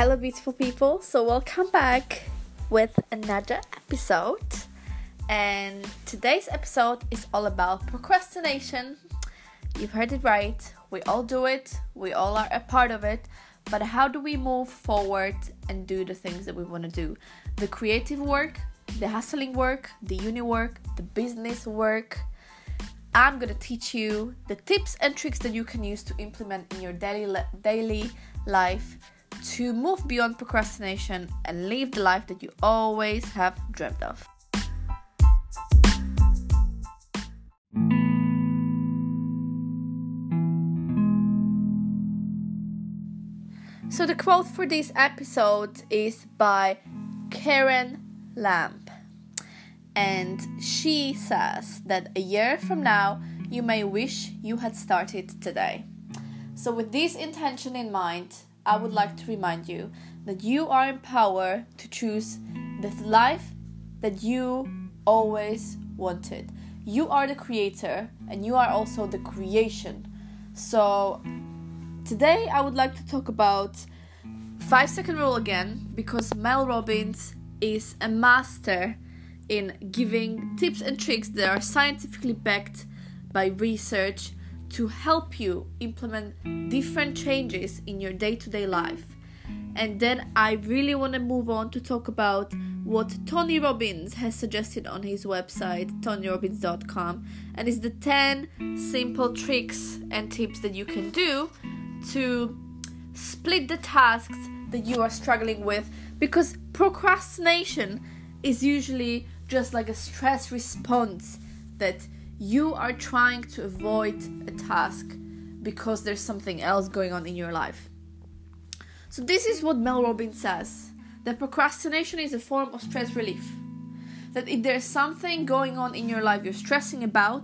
Hello, beautiful people. So, welcome back with another episode. And today's episode is all about procrastination. You've heard it right. We all do it, we all are a part of it. But how do we move forward and do the things that we want to do? The creative work, the hustling work, the uni work, the business work. I'm going to teach you the tips and tricks that you can use to implement in your daily daily life to move beyond procrastination and live the life that you always have dreamed of. So, the quote for this episode is by Karen Lamb, and she says that a year from now, you may wish you had started today. So, with this intention in mind, I would like to remind you that you are in power to choose the life that you always wanted. You are the creator and you are also the creation. So, today I would like to talk about 5 second rule again because Mel Robbins is a master in giving tips and tricks that are scientifically backed by research to help you implement different changes in your day to day life. And then I really want to move on to talk about what Tony Robbins has suggested on his website, tonyrobbins.com, and it's the 10 simple tricks and tips that you can do to split the tasks that you are struggling with because procrastination is usually just like a stress response that you are trying to avoid a task because there's something else going on in your life. So, this is what Mel Robbins says that procrastination is a form of stress relief. That if there's something going on in your life you're stressing about,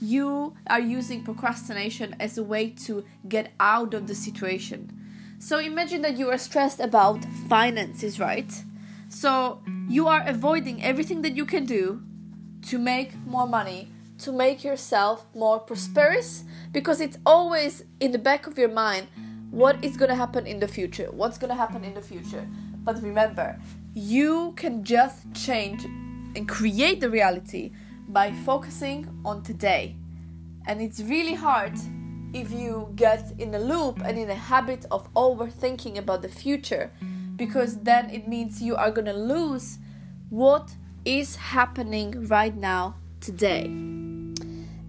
you are using procrastination as a way to get out of the situation. So, imagine that you are stressed about finances, right? So, you are avoiding everything that you can do to make more money to make yourself more prosperous because it's always in the back of your mind what is going to happen in the future? What's going to happen in the future? But remember you can just change and create the reality by focusing on today. And it's really hard if you get in a loop and in a habit of overthinking about the future because then it means you are going to lose what is happening right now today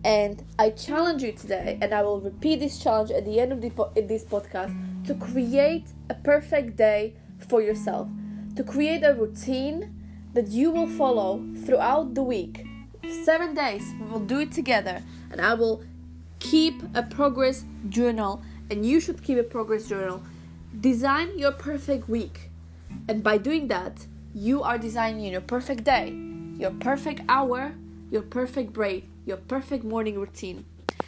and I challenge you today, and I will repeat this challenge at the end of the po- this podcast to create a perfect day for yourself, to create a routine that you will follow throughout the week. Seven days, we will do it together, and I will keep a progress journal, and you should keep a progress journal. Design your perfect week, and by doing that, you are designing your perfect day, your perfect hour, your perfect break your perfect morning routine.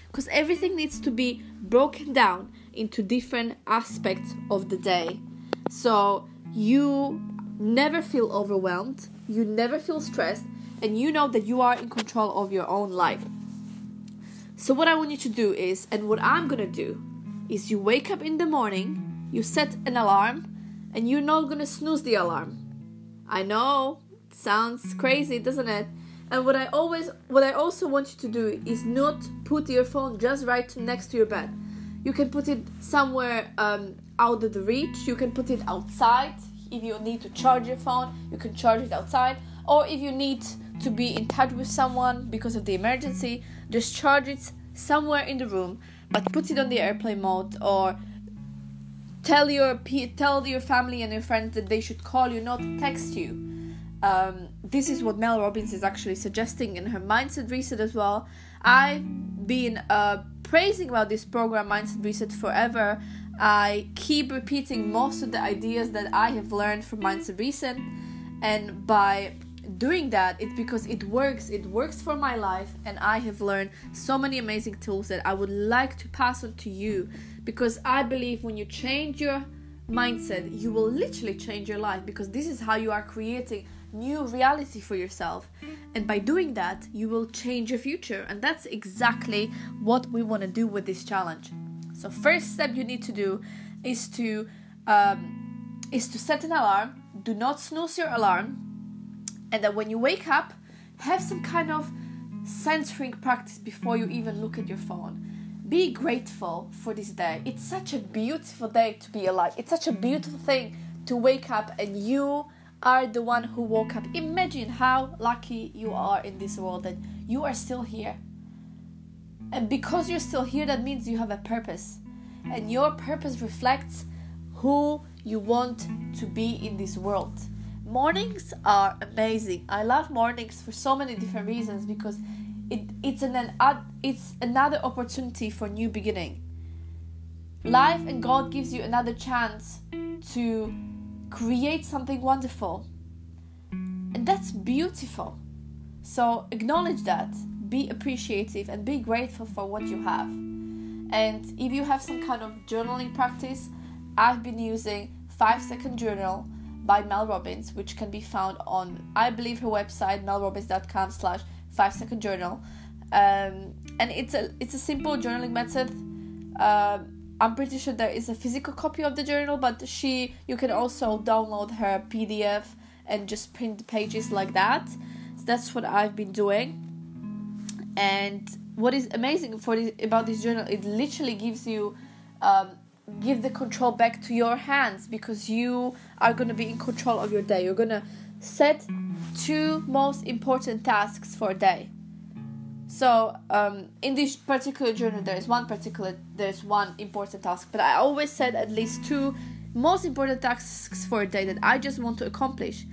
Because everything needs to be broken down into different aspects of the day. So you never feel overwhelmed you never feel stressed and you know that you are in control of your own life. So what i want you to do is and what i'm to do is you wake up in the morning you set an alarm and you're not to snooze the alarm. I know sounds crazy doesn't it and what I always, what I also want you to do is not put your phone just right next to your bed. You can put it somewhere um, out of the reach. You can put it outside. If you need to charge your phone, you can charge it outside. Or if you need to be in touch with someone because of the emergency, just charge it somewhere in the room, but put it on the airplane mode or tell your tell your family and your friends that they should call you, not text you um, this is what Mel Robbins is actually suggesting in her mindset reset as well. I've been uh, praising about this program, Mindset Reset, forever. I keep repeating most of the ideas that I have learned from Mindset Reset, and by doing that, it's because it works. It works for my life, and I have learned so many amazing tools that I would like to pass on to you because I believe when you change your mindset, you will literally change your life because this is how you are creating new reality for yourself. And by doing that, you will change your future. And that's exactly what we want to do with this challenge. So, first step you need to do is to um, is to set an alarm. Do not snooze your alarm. And then when you wake up, have some kind of centering practice before you even look at your phone. Be grateful for this day. It's such a beautiful day to be alive. It's such a beautiful thing to wake up and you are the one who woke up. Imagine how lucky you are in this world that you are still here. And because you're still here, that means you have a purpose. And your purpose reflects who you want to be in this world. Mornings are amazing. I love mornings for so many different reasons because it, it's an, it's another opportunity for new beginning. Life and God gives you another chance to create something wonderful. And that's beautiful. So acknowledge that, be appreciative, and be grateful for what you have. And if you have some kind of journaling practice, I've been using 5 Second Journal by Mel Robbins, which can be found on, I believe, her website, melrobbins.com slash 5 Second Journal. Um, and it's a it's a simple journaling method. Uh, I'm pretty sure there is a physical copy of the journal, but she you can also download her PDF and just print the pages like that. So that's what I've been doing. And what is amazing for this, about this journal, it literally gives you um, give the control back to your hands because you are going to be in control of your day. You're going to set two most important tasks for a day. So um, in this particular journal, there is one particular, there's one important task, but I always said at least two most important tasks for a day that I just want to accomplish.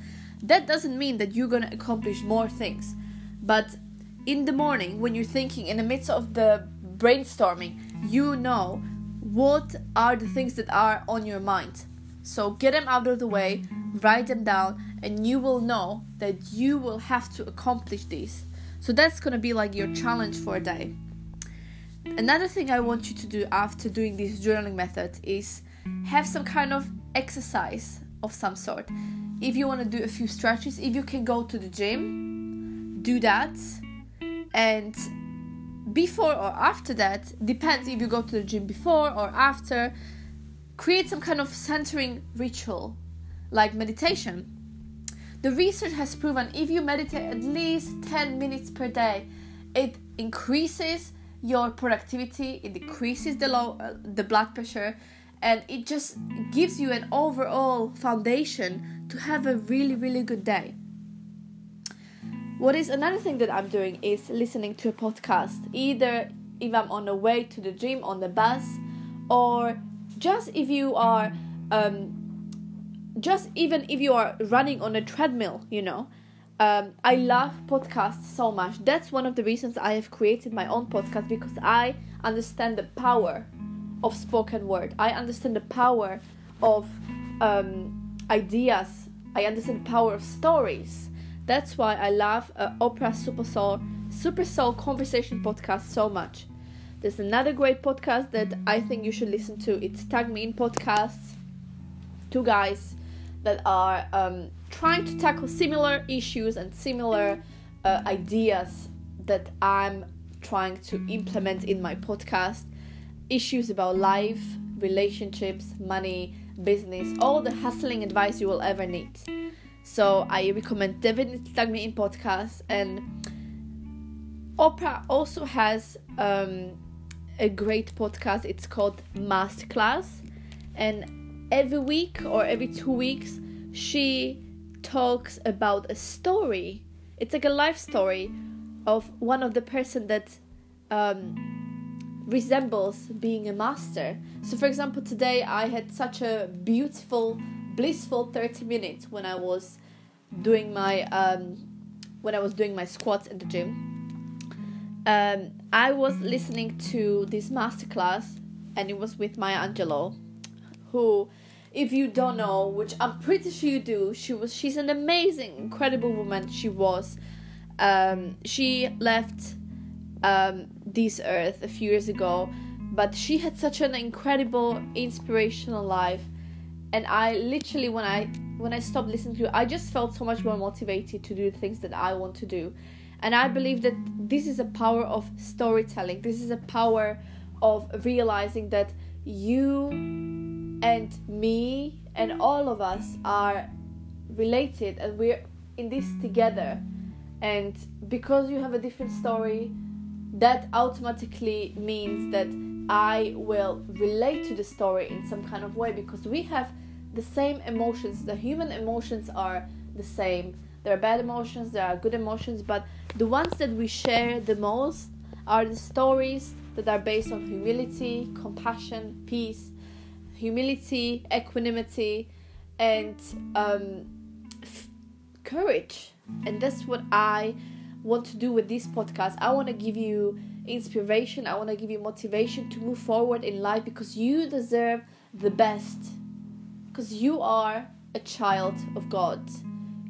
That doesn't mean that you're gonna accomplish more things, but in the morning when you're thinking in the midst of the brainstorming, you know what are the things that are on your mind. So get them out of the way, write them down, and you will know that you will have to accomplish these so that's gonna be like your challenge for a day. Another thing I want you to do after doing this journaling method is have some kind of exercise of some sort. If you want to do a few stretches, if you can go to the gym, do that. And before or after that, depends if you go to the gym before or after, create some kind of centering ritual like meditation the research has proven if you meditate at least 10 minutes per day, it increases your productivity, it decreases the low uh, the blood pressure, and it just gives you an overall foundation to have a really really good day. What is another thing that I'm doing is listening to a podcast, either if I'm on the way to the gym on the bus, or just if you are um, just even if you are running on a treadmill, you know. Um, I love podcasts so much. That's one of the reasons I have created my own podcast because I understand the power of spoken word. I understand the power of um, ideas. I understand the power of stories. That's why I love uh, Oprah Super Soul, Super Soul Conversation podcast so much. There's another great podcast that I think you should listen to. It's Tag Me In Podcasts. Two guys that are um, trying to tackle similar issues and similar uh, ideas that I'm trying to implement in my podcast. Issues about life, relationships, money, business, all the hustling advice you will ever need. So I recommend definitely tag me in podcast and Oprah also has um, a great podcast. It's called Masterclass, and every week or every two weeks she talks about a story. It's like a life story of one of the person that um, resembles being a master. So for example today i had such a beautiful blissful 30 minutes when i was doing my um, when i was doing my squats in the gym. Um, i was listening to this masterclass and it was with maya angelou who if you don't know, which I'm pretty sure you do, she was she's an amazing, incredible woman. She was. Um, she left um, this earth a few years ago, but she had such an incredible, inspirational life. And I literally, when I when I stopped listening to her, I just felt so much more motivated to do the things that I want to do. And I believe that this is a power of storytelling. This is a power of realizing that you and me and all of us are related and we're in this together and because you have a different story that automatically means that I will relate to the story in some kind of way because we have the same emotions. The human emotions are the same. There are bad emotions, there are good emotions, but the ones that we share the most are the stories that are based on humility, compassion, peace, humility, equanimity, and um, f- courage. And that's what I want to do with this podcast. I want to give you inspiration, I want to give you motivation to move forward in life because you deserve the best. Because you are a child of God.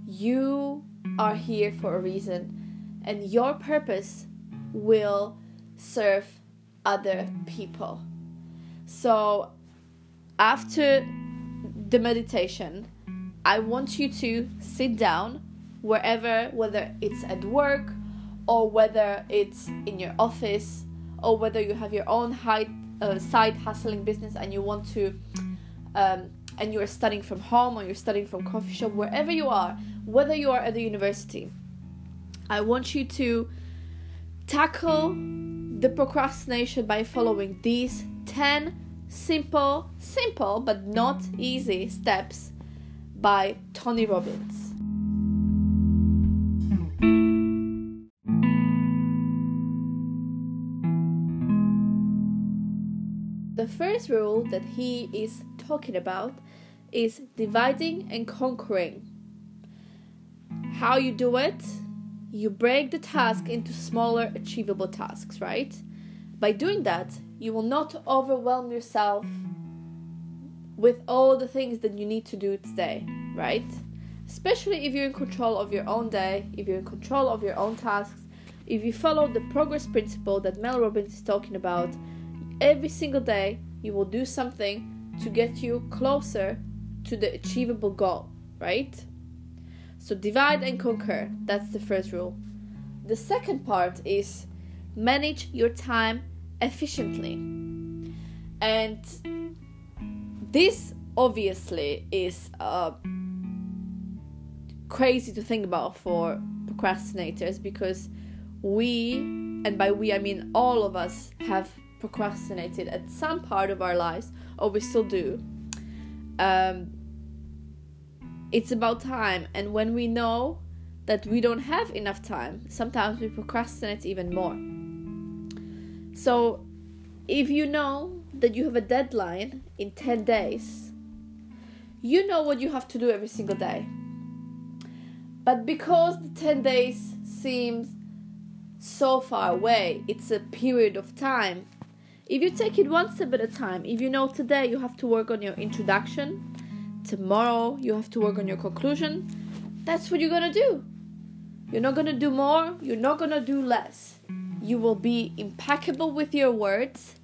You are here for a reason, and your purpose will serve other people. So, after the meditation, I want you to sit down wherever, whether it's at work or whether it's in your office or whether you have your own uh, side hustling business and you want to um, and you're studying from home or you're studying from coffee shop wherever you are whether you are at the university i want you to tackle the procrastination by following these 10 simple simple but not easy steps by tony robbins The first rule that he is talking about is dividing and conquering. How you do it? You break the task into smaller, achievable tasks, right? By doing that, you will not overwhelm yourself with all the things that you need to do today, right? Especially if you're in control of your own day, if you're in control of your own tasks, if you follow the progress principle that Mel Robbins is talking about every single day you will do something to get you closer to the achievable goal, right? So divide and conquer. That's the first rule. The second part is manage your time efficiently. And this obviously is uh, crazy to think about for procrastinators because we, and by we I mean all of us, have procrastinated at some part of our lives, or we still do. Um, it's about time, and when we know that we don't have enough time, sometimes we procrastinate even more. So, if you know that you have a deadline in 10 days, you know what you have to do every single day. But because the 10 days seems so far away, it's a period of time if you take it one step at a time, if you know today you have to work on your introduction, tomorrow you have to work on your conclusion, that's what you're gonna do. You're not gonna do more, you're not gonna do less. You will be impeccable with your words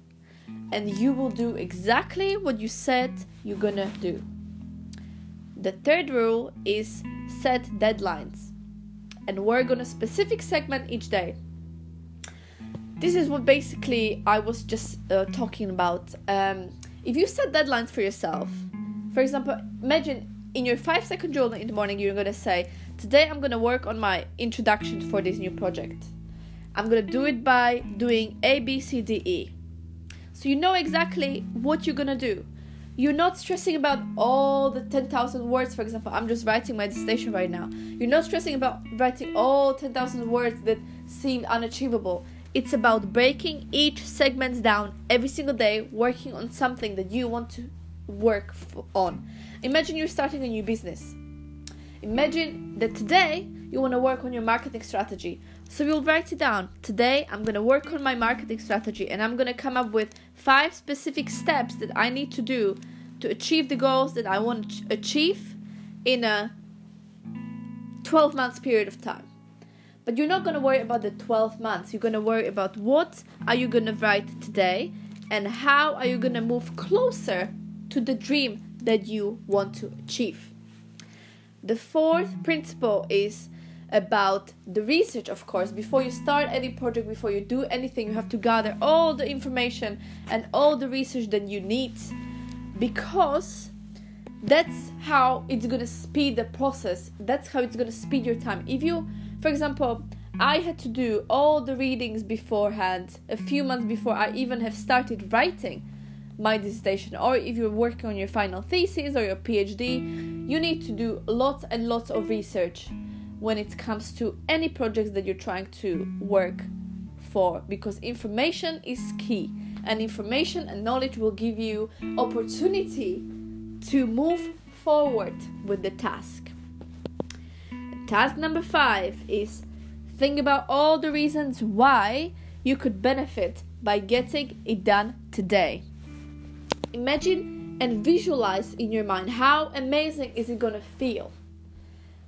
and you will do exactly what you said you're gonna do. The third rule is set deadlines and work on a specific segment each day this is what basically I was just uh, talking about. Um, if you set deadlines for yourself, for example, imagine in your five second journal in the morning, you're gonna say, Today I'm gonna work on my introduction for this new project. I'm gonna do it by doing A, B, C, D, E. So you know exactly what you're gonna do. You're not stressing about all the 10,000 words, for example. I'm just writing my dissertation right now. You're not stressing about writing all 10,000 words that seem unachievable. It's about breaking each segment down every single day, working on something that you want to work on. Imagine you're starting a new business. Imagine that today you want to work on your marketing strategy. So you'll write it down. Today I'm going to work on my marketing strategy and I'm going to come up with five specific steps that I need to do to achieve the goals that I want to achieve in a 12 months period of time. But you're not going to worry about the 12 months. You're going to worry about what are you going to write today and how are you going to move closer to the dream that you want to achieve. The fourth principle is about the research, of course. Before you start any project, before you do anything, you have to gather all the information and all the research that you need because that's how it's gonna speed the process. That's how it's gonna speed your time. If you for example i had to do all the readings beforehand a few months before i even have started writing my dissertation or if you're working on your final thesis or your phd you need to do lots and lots of research when it comes to any projects that you're trying to work for because information is key and information and knowledge will give you opportunity to move forward with the task. Task number five is think about all the reasons why you could benefit by getting it done today. Imagine and visualize in your mind how amazing is it going to feel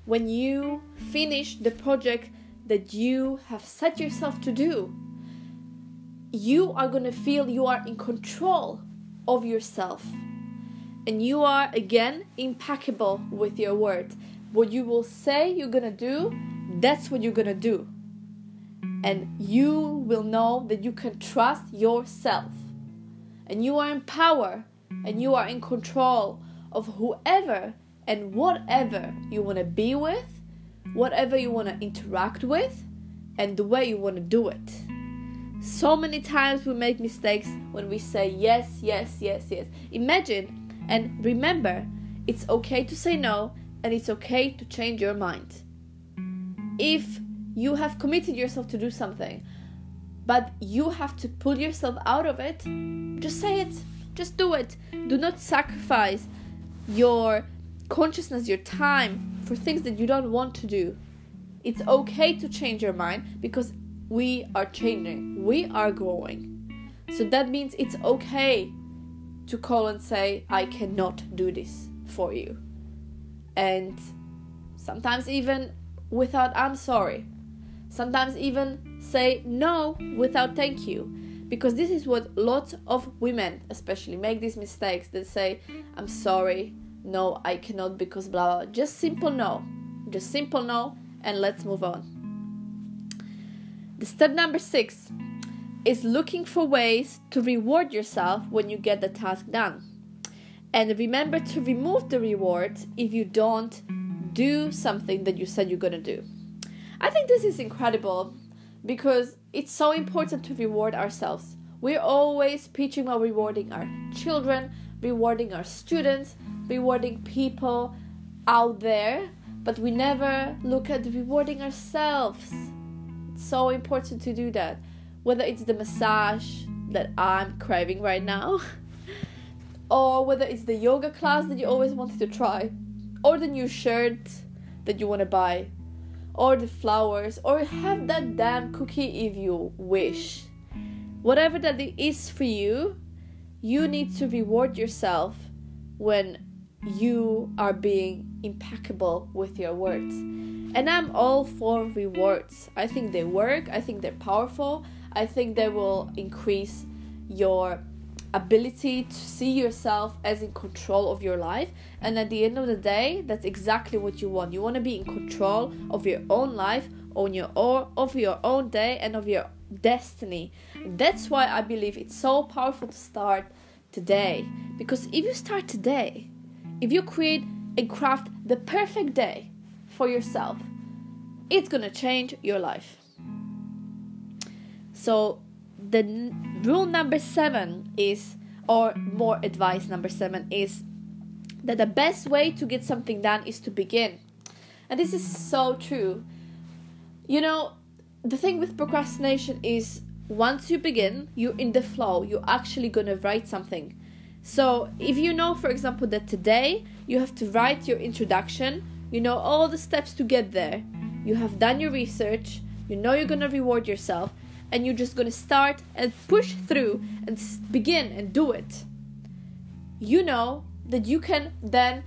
when you finish the project that you have set yourself to do. You are going to feel you are in control of yourself and you are again impeccable with your word. What you will say you're gonna do, that's what you're gonna do. And you will know that you can trust yourself. And you are in power and you are in control of whoever and whatever you wanna be with, whatever you wanna interact with, and the way you wanna do it. So many times we make mistakes when we say yes, yes, yes, yes. Imagine and remember, it's okay to say no and it's okay to change your mind. If you have committed yourself to do something, but you have to pull yourself out of it, just say it. Just do it. Do not sacrifice your consciousness, your time for things that you don't want to do. It's okay to change your mind because we are changing, we are growing. So that means it's okay to call and say, I cannot do this for you. And sometimes even without I'm sorry. Sometimes even say no without thank you. Because this is what lots of women, especially, make these mistakes. They say, I'm sorry, no, I cannot because blah, blah. Just simple no. Just simple no, and let's move on. The step number six is looking for ways to reward yourself when you get the task done. And remember to remove the reward if you don't do something that you said you're gonna do. I think this is incredible because it's so important to reward ourselves. We're always preaching about rewarding our children, rewarding our students, rewarding people out there, but we never look at rewarding ourselves. It's so important to do that whether it's the massage that I'm craving right now, or whether it's the yoga class that you always wanted to try, or the new shirt that you want to buy, or the flowers, or have that damn cookie if you wish. Whatever that is for you, you need to reward yourself when you are being impeccable with your words. And I'm all for rewards. I think they work, I think they're powerful, I think they will increase your ability to see yourself as in control of your life. And at the end of the day that's exactly what you want. You want to be in control of your own life on your own of your own day and of your destiny. That's why i believe it's so powerful to start today. Because if you start today if you create and craft the perfect day for yourself it's to change your life so the n- rule number seven is, or more advice number seven is that the best way to get something done is to begin. And this is so true. You know, the thing with procrastination is once you begin, you're in the flow, you're actually gonna write something. So, if you know, for example, that today you have to write your introduction, you know all the steps to get there, you have done your research, you know you're gonna reward yourself, and you're just to start and push through and begin and do it, you know that you can then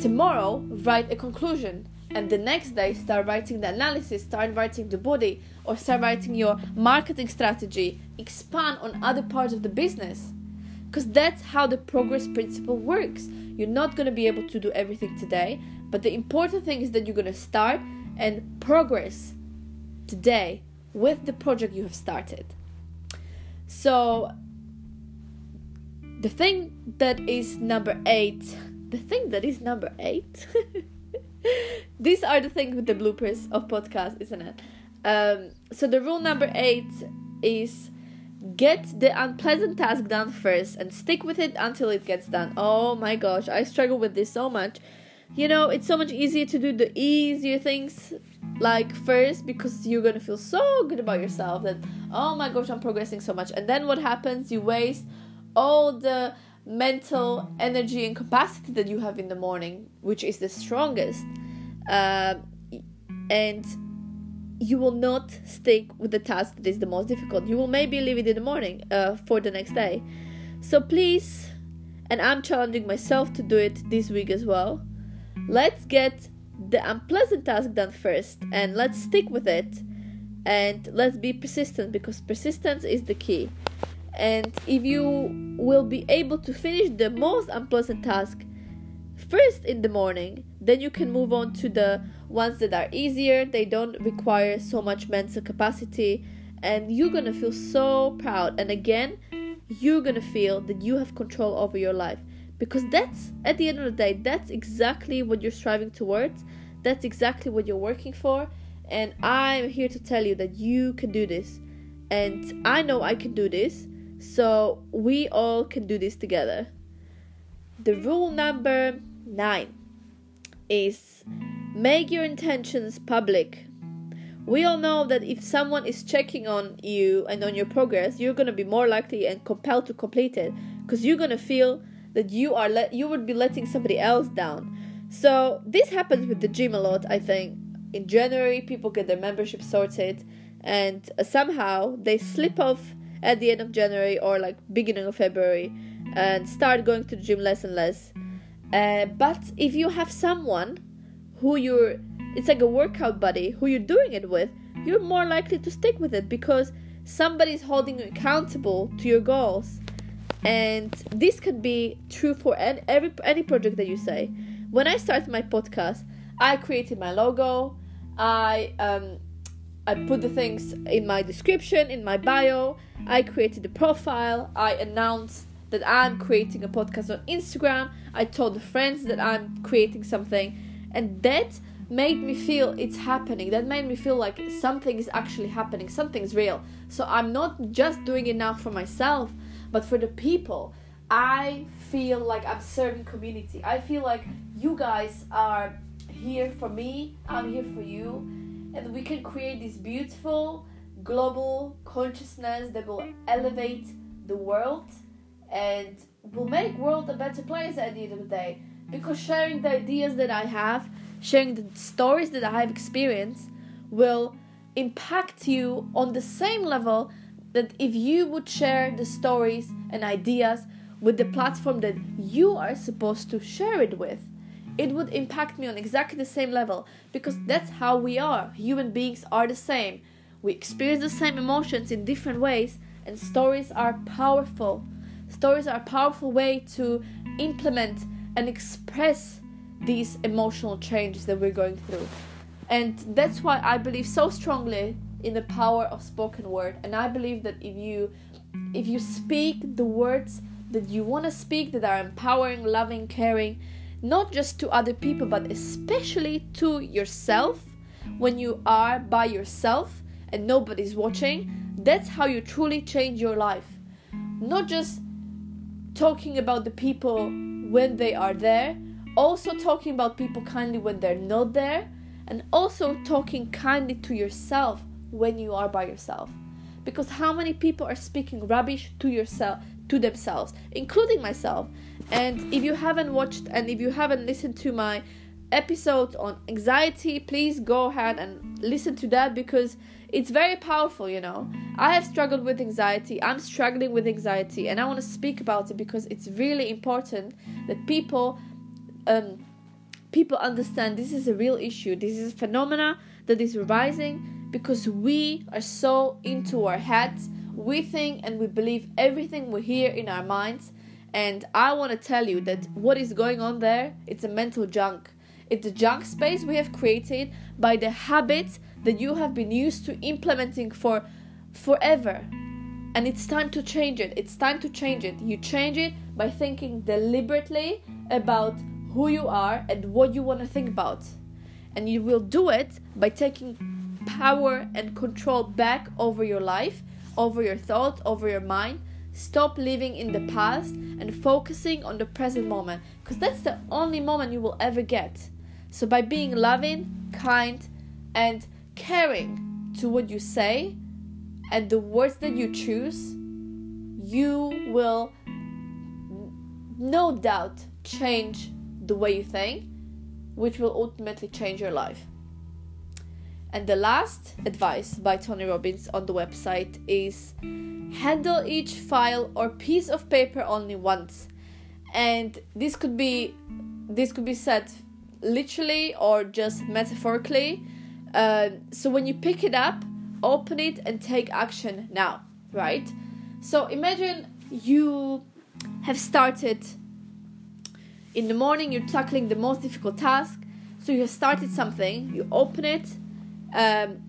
tomorrow write a conclusion and the next day start writing the analysis, start writing the body, or start writing your marketing strategy, expand on other parts of the business. Because that's how the progress principle works. You're not going to be able to do everything today, but the important thing is that you're going to start and progress today with the project you have started. So, the thing that is number eight the thing that is number eight. These are the things with the bloopers of podcast, isn't it? Um, so the rule number eight is get the unpleasant task done first and stick with it until it gets done. Oh my gosh, I struggle with this so much. You know, it's so much easier to do the easier things like first because you're gonna feel so good about yourself that oh my gosh, I'm progressing so much. And then what happens? You waste all the mental energy and capacity that you have in the morning, which is the strongest. Uh, and you will not stick with the task that is the most difficult. You will maybe leave it in the morning uh, for the next day. So please, and I'm challenging myself to do it this week as well. Let's get the unpleasant task done first and let's stick with it and let's be persistent because persistence is the key. And if you will be able to finish the most unpleasant task first in the morning, then you can move on to the ones that are easier, they don't require so much mental capacity, and you're gonna feel so proud. And again, you're gonna feel that you have control over your life because that's at the end of the day, that's exactly what you're striving towards, that's exactly what you're working for. And I'm here to tell you that you can do this, and I know I can do this so we all can do this together. The rule number nine is make your intentions public. We all know that if someone is checking on you and on your progress, you're going to be more likely and compelled to complete it because you're going to feel that you are let you would be letting somebody else down. So this happens with the gym a lot, I think. In January, people get their membership sorted and somehow they slip off at the end of January or like beginning of February and start going to the gym less and less. Uh, but if you have someone who you're, it's like a workout buddy who you're doing it with, you're more likely to stick with it because somebody's holding you accountable to your goals. And this could be true for any, every any project that you say. When I started my podcast, I created my logo. I um, I put the things in my description, in my bio. I created a profile. I announced that I'm creating a podcast on Instagram. I told the friends that I'm creating something. And that made me feel it's happening. That made me feel like something is actually happening, something's real. So I'm not just doing it now for myself, but for the people. I feel like I'm serving community. I feel like you guys are here for me, I'm here for you and we can create this beautiful global consciousness that will elevate the world and will make world a better place at the end of the day. Because sharing the ideas that i have sharing the stories that i have experienced will impact you on the same level that if you would share the stories and ideas with the platform that you are supposed to share it with it would impact me on exactly the same level because that's how we are. Human beings are the same. We experience the same emotions in different ways, and stories are powerful. Stories are a powerful way to implement and express these emotional changes that we're going through. And that's why I believe so strongly in the power of spoken word. And I believe that if you if you speak the words that you want to speak that are empowering, loving, caring, not just to other people, but especially to yourself when you are by yourself and nobody's watching. That's how you truly change your life. Not just talking about the people when they are there, also talking about people kindly when they're not there, and also talking kindly to yourself when you are by yourself. Because how many people are speaking rubbish to yourself to themselves, including myself. And if you haven't watched and if you haven't listened to my episode on anxiety, please go ahead and listen to that because it's very powerful, you know. I have struggled with anxiety. I'm struggling with anxiety and I want to speak about it because it's really important that people um people understand this is a real issue. This is a phenomena that is rising because we are so into our heads we think and we believe everything we hear in our minds. And I want to tell you that what is going on there, it's a mental junk. It's a junk space we have created by the habits that you have been used to implementing for forever. And it's time to change it. It's time to change it. You change it by thinking deliberately about who you are and what you want to think about. And you will do it by taking power and control back over your life, over your thoughts, over your mind. Stop living in the past and focusing on the present moment because that's the only moment you will ever get. So, by being loving, kind, and caring to what you say and the words that you choose, you will no doubt change the way you think, which will ultimately change your life. And the last advice by Tony Robbins on the website is handle each file or piece of paper only once. And this could be this could be said literally or just metaphorically. Uh, so when you pick it up, open it and take action now, right? So imagine you have started in the morning, you're tackling the most difficult task. So you have started something, you open it, um,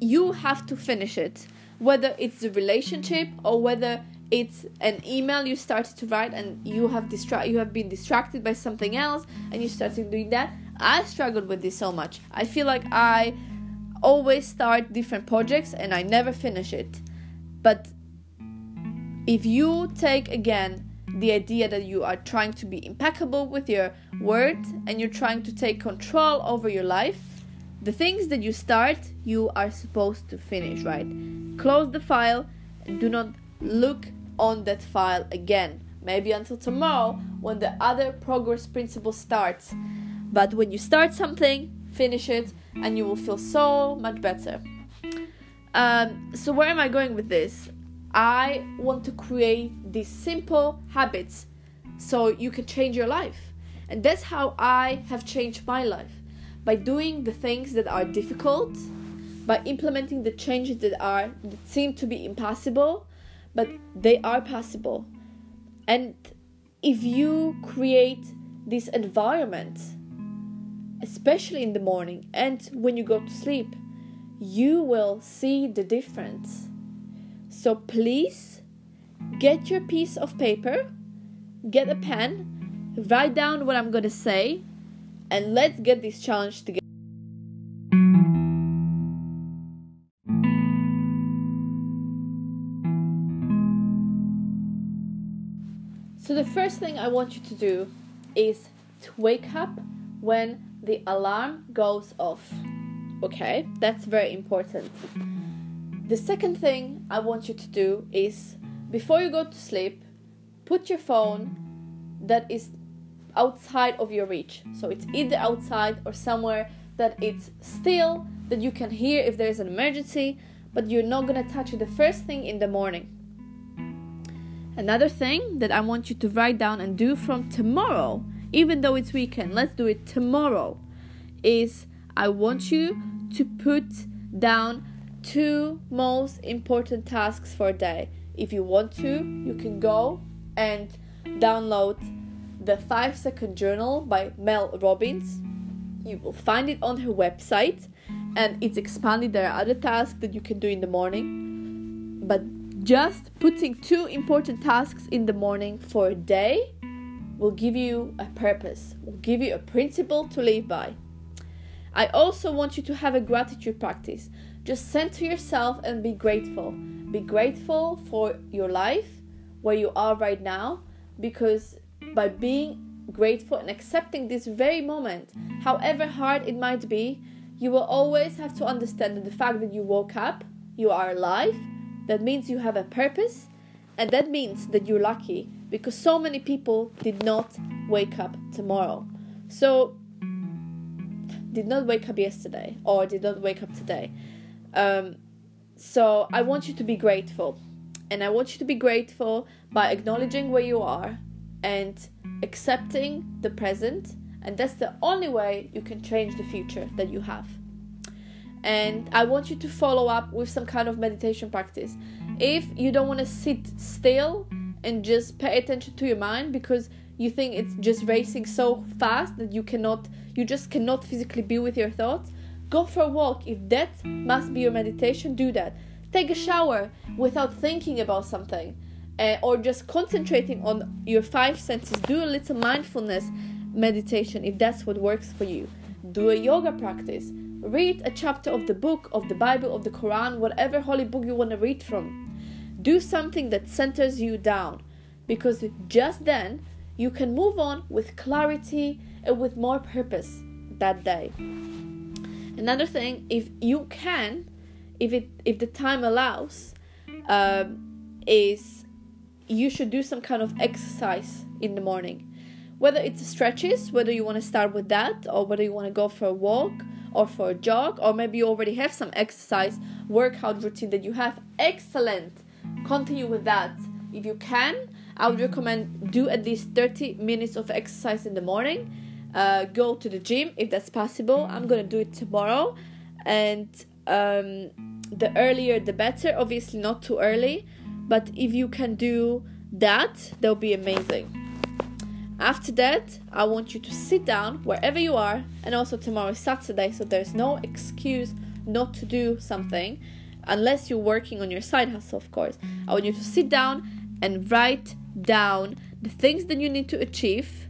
you have to finish it. Whether it's a relationship or whether it's an email you started to write and you have distra- you have been distracted by something else and you started doing that. I struggled with this so much. I feel like I always start different projects and I never finish it. But if you take again the idea that you are trying to be impeccable with your word and you're trying to take control over your life, the things that you start, you are supposed to finish, right? Close the file do not look on that file again. Maybe until tomorrow when the other progress principle starts. But when you start something, finish it and you will feel so much better. Um, so, where am I going with this? I want to create these simple habits so you can change your life. And that's how I have changed my life by doing the things that are difficult, by implementing the changes that are that seem to be impossible, but they are possible. And if you create this environment, especially in the morning and when you go to sleep, you will see the difference. So please get your piece of paper, get a pen, write down what I'm gonna say, and let's get this challenge together. So, the first thing I want you to do is to wake up when the alarm goes off. Okay, that's very important. The second thing I want you to do is before you go to sleep, put your phone that is outside of your reach. So it's either outside or somewhere that it's still, that you can hear if there's an emergency, but you're not gonna touch it the first thing in the morning. Another thing that I want you to write down and do from tomorrow, even though it's weekend, let's do it tomorrow, is I want you to put down two most important tasks for a day. If you want to, you can go and download the 5 second journal by Mel Robbins. You will find it on her website and it's expanded. There are other tasks that you can do in the morning, but just putting two important tasks in the morning for a day will give you a purpose, will give you a principle to live by. I also want you to have a gratitude practice. Just center yourself and be grateful. Be grateful for your life, where you are right now, because by being grateful and accepting this very moment, however hard it might be, you will always have to understand that the fact that you woke up, you are alive, that means you have a purpose, and that means that you're lucky because so many people did not wake up tomorrow. So, did not wake up yesterday or did not wake up today. Um, so I want you to be grateful. And I want you to be grateful by acknowledging where you are and accepting the present. And that's the only way you can change the future that you have. And I want you to follow up with some kind of meditation practice. If you don't want to sit still and just pay attention to your mind because you think it's just racing so fast that you cannot you just cannot physically be with your thoughts Go for a walk. If that must be your meditation, do that. Take a shower without thinking about something uh, or just concentrating on your five senses. Do a little mindfulness. meditation if that's what works for you. Do a yoga practice. Read a chapter of the book, of the Bible, of the Quran, whatever holy book you want to read from. Do something that centers you down because just then you can move on with clarity and with more purpose that day. Another thing, if you can, if it if the time allows, um, is you should do some kind of exercise in the morning. Whether it's stretches, whether you want to start with that, or whether you want to go for a walk or for a jog, or maybe you already have some exercise workout routine that you have. Excellent. Continue with that if you can. I would recommend do at least 30 minutes of exercise in the morning. Uh, go to the gym if that's possible. I'm gonna do it tomorrow, and um, the earlier the better. Obviously, not too early, but if you can do that, that'll be amazing. After that, I want you to sit down wherever you are, and also tomorrow is Saturday, so there's no excuse not to do something unless you're working on your side hustle, of course. I want you to sit down and write down the things that you need to achieve.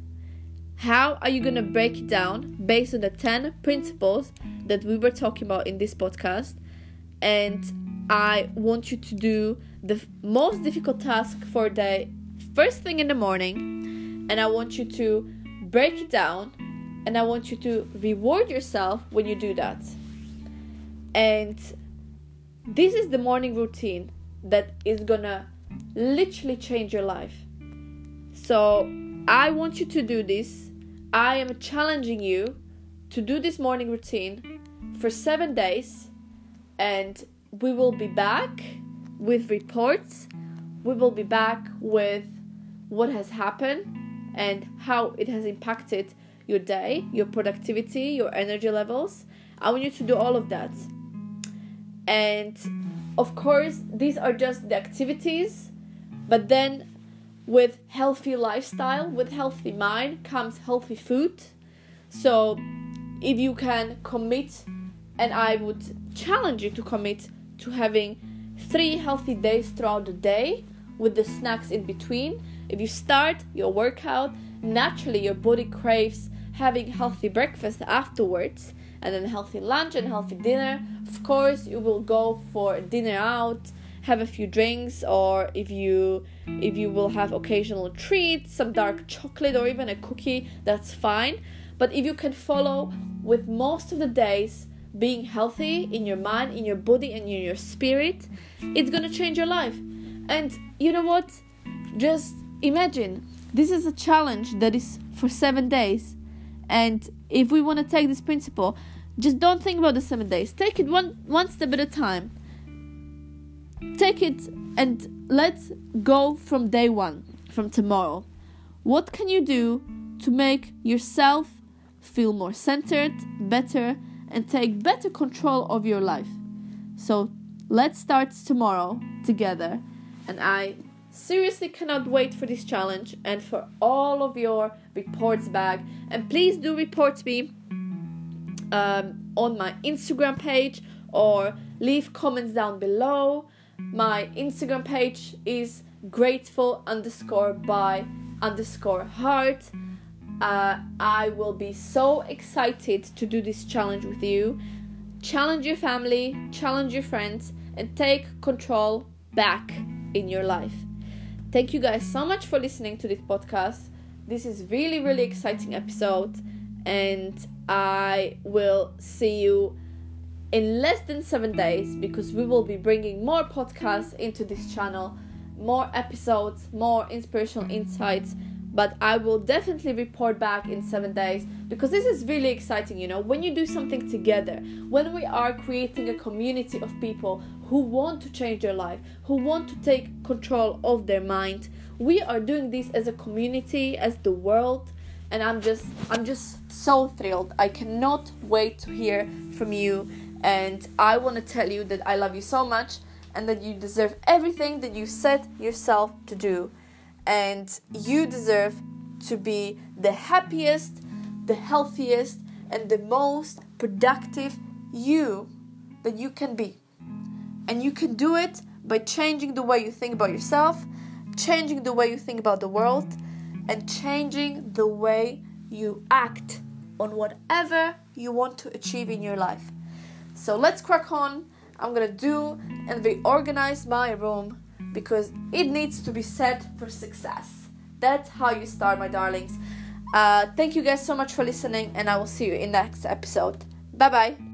How are you going to break it down based on the 10 principles that we were talking about in this podcast? And I want you to do the most difficult task for the first thing in the morning and I want you to break it down and I want you to reward yourself when you do that. And this is the morning routine that is gonna literally change your life. So I want you to do this. I am challenging you to do this morning routine for seven days, and we will be back with reports. We will be back with what has happened and how it has impacted your day, your productivity, your energy levels. I want you to do all of that. And of course, these are just the activities, but then with healthy lifestyle, with healthy mind comes healthy food. So if you can commit, and I would challenge you to commit to having three healthy days throughout the day with the snacks in between if you start your workout, naturally your body craves having healthy breakfast afterwards and then healthy lunch and healthy dinner. Of course, you will go for dinner out, have a few drinks or if you if you will have occasional treats, some dark chocolate or even a cookie, that's fine. But if you can follow with most of the days being healthy in your mind, in your body and in your spirit, it's to change your life. And you know what? Just imagine this is a challenge that is for seven days and if we want to take this principle just don't think about the seven days take it one one step at a time take it and let's go from day one from tomorrow what can you do to make yourself feel more centered better and take better control of your life so let's start tomorrow together and i seriously cannot wait for this challenge and for all of your reports back. And please do report me um, on my Instagram page or leave comments down below. My Instagram page is grateful underscore by underscore heart. Uh, I will be so excited to do this challenge with you. Challenge your family, challenge your friends, and take control back in your life. Thank you guys so much for listening to this podcast. This is really really exciting episode and I will see you in less than 7 days because we will be bringing more podcasts into this channel, more episodes, more inspirational insights but I will definitely report back in seven days because this is really exciting. You know, when you do something together, when we are creating a community of people who want to change their life, who want to take control of their mind, we are doing this as a community, as the world, and I'm just, I'm just so thrilled. I cannot wait to hear from you, and I want to tell you that I love you so much and that you deserve everything that you set yourself to do and you deserve to be the happiest, the healthiest, and the most productive you that you can be. And you can do it by changing the way you think about yourself, changing the way you think about the world, and changing the way you act on whatever you want to achieve in your life. So let's crack on. I'm gonna do and reorganize my room because it needs to be set for success. That's how you start, my darlings. Uh, thank you guys so much for listening, and I will see you in the next episode. Bye bye.